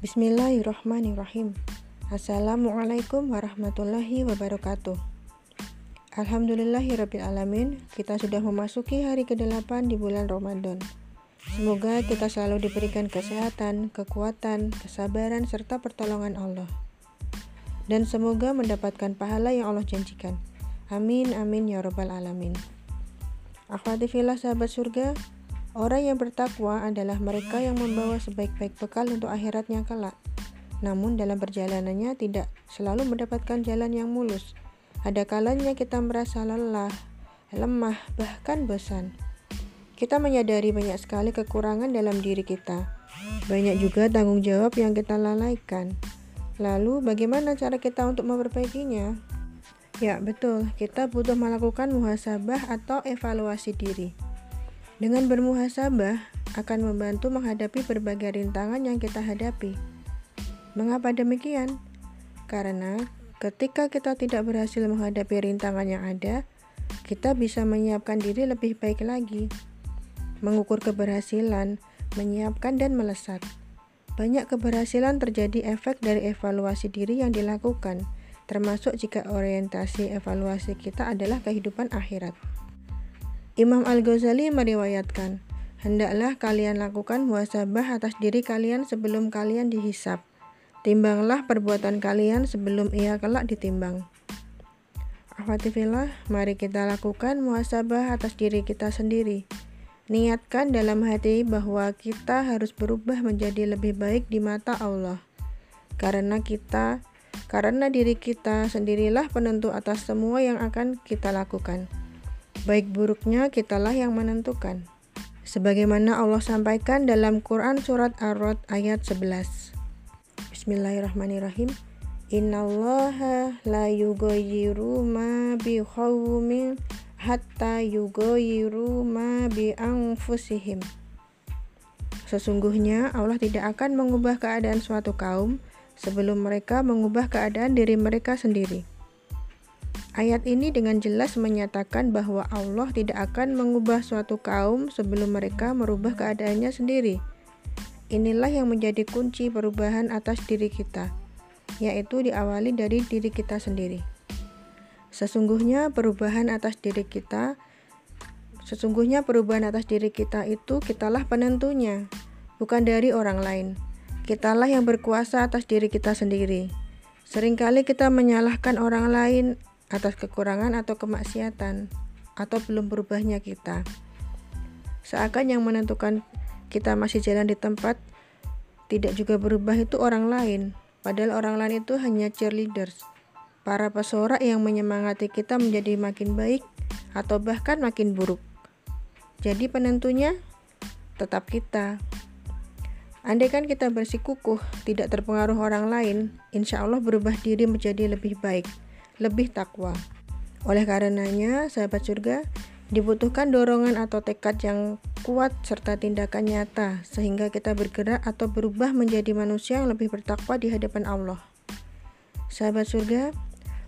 Bismillahirrahmanirrahim. Assalamualaikum warahmatullahi wabarakatuh. Alhamdulillahirrabbilalamin Kita sudah memasuki hari ke-8 di bulan Ramadan Semoga kita selalu diberikan kesehatan, kekuatan, kesabaran, serta pertolongan Allah Dan semoga mendapatkan pahala yang Allah janjikan Amin, amin, ya rabbal alamin Akhwati filah sahabat surga Orang yang bertakwa adalah mereka yang membawa sebaik-baik bekal untuk akhiratnya kelak. Namun dalam perjalanannya tidak selalu mendapatkan jalan yang mulus. Ada kalanya kita merasa lelah, lemah, bahkan bosan. Kita menyadari banyak sekali kekurangan dalam diri kita. Banyak juga tanggung jawab yang kita lalaikan. Lalu bagaimana cara kita untuk memperbaikinya? Ya, betul. Kita butuh melakukan muhasabah atau evaluasi diri. Dengan bermuhasabah akan membantu menghadapi berbagai rintangan yang kita hadapi. Mengapa demikian? Karena ketika kita tidak berhasil menghadapi rintangan yang ada, kita bisa menyiapkan diri lebih baik lagi. Mengukur keberhasilan, menyiapkan dan melesat. Banyak keberhasilan terjadi efek dari evaluasi diri yang dilakukan, termasuk jika orientasi evaluasi kita adalah kehidupan akhirat. Imam Al-Ghazali meriwayatkan, Hendaklah kalian lakukan muhasabah atas diri kalian sebelum kalian dihisap. Timbanglah perbuatan kalian sebelum ia kelak ditimbang. Ahwatifillah, mari kita lakukan muhasabah atas diri kita sendiri. Niatkan dalam hati bahwa kita harus berubah menjadi lebih baik di mata Allah. Karena kita, karena diri kita sendirilah penentu atas semua yang akan kita lakukan. Baik buruknya kitalah yang menentukan. Sebagaimana Allah sampaikan dalam Quran surat Ar-Rod ayat 11. Bismillahirrahmanirrahim. Innallaha la yughayyiru ma bi qaumin hatta yughayyiru ma bi anfusihim. Sesungguhnya Allah tidak akan mengubah keadaan suatu kaum sebelum mereka mengubah keadaan diri mereka sendiri. Ayat ini dengan jelas menyatakan bahwa Allah tidak akan mengubah suatu kaum sebelum mereka merubah keadaannya sendiri. Inilah yang menjadi kunci perubahan atas diri kita, yaitu diawali dari diri kita sendiri. Sesungguhnya perubahan atas diri kita Sesungguhnya perubahan atas diri kita itu kitalah penentunya, bukan dari orang lain. Kitalah yang berkuasa atas diri kita sendiri. Seringkali kita menyalahkan orang lain atas kekurangan atau kemaksiatan atau belum berubahnya kita. Seakan yang menentukan kita masih jalan di tempat tidak juga berubah itu orang lain, padahal orang lain itu hanya cheerleaders, para pesorak yang menyemangati kita menjadi makin baik atau bahkan makin buruk. Jadi penentunya tetap kita. Andaikan kita bersikukuh, tidak terpengaruh orang lain, insya Allah berubah diri menjadi lebih baik lebih takwa. Oleh karenanya, sahabat surga, dibutuhkan dorongan atau tekad yang kuat serta tindakan nyata sehingga kita bergerak atau berubah menjadi manusia yang lebih bertakwa di hadapan Allah. Sahabat surga,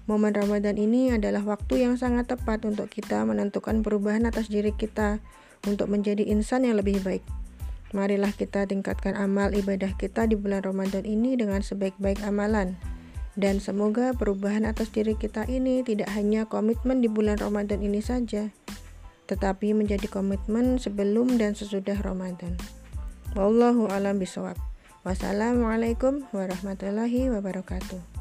momen Ramadan ini adalah waktu yang sangat tepat untuk kita menentukan perubahan atas diri kita untuk menjadi insan yang lebih baik. Marilah kita tingkatkan amal ibadah kita di bulan Ramadan ini dengan sebaik-baik amalan. Dan semoga perubahan atas diri kita ini tidak hanya komitmen di bulan Ramadan ini saja, tetapi menjadi komitmen sebelum dan sesudah Ramadan. Wallahu alam bisawab. Wassalamualaikum warahmatullahi wabarakatuh.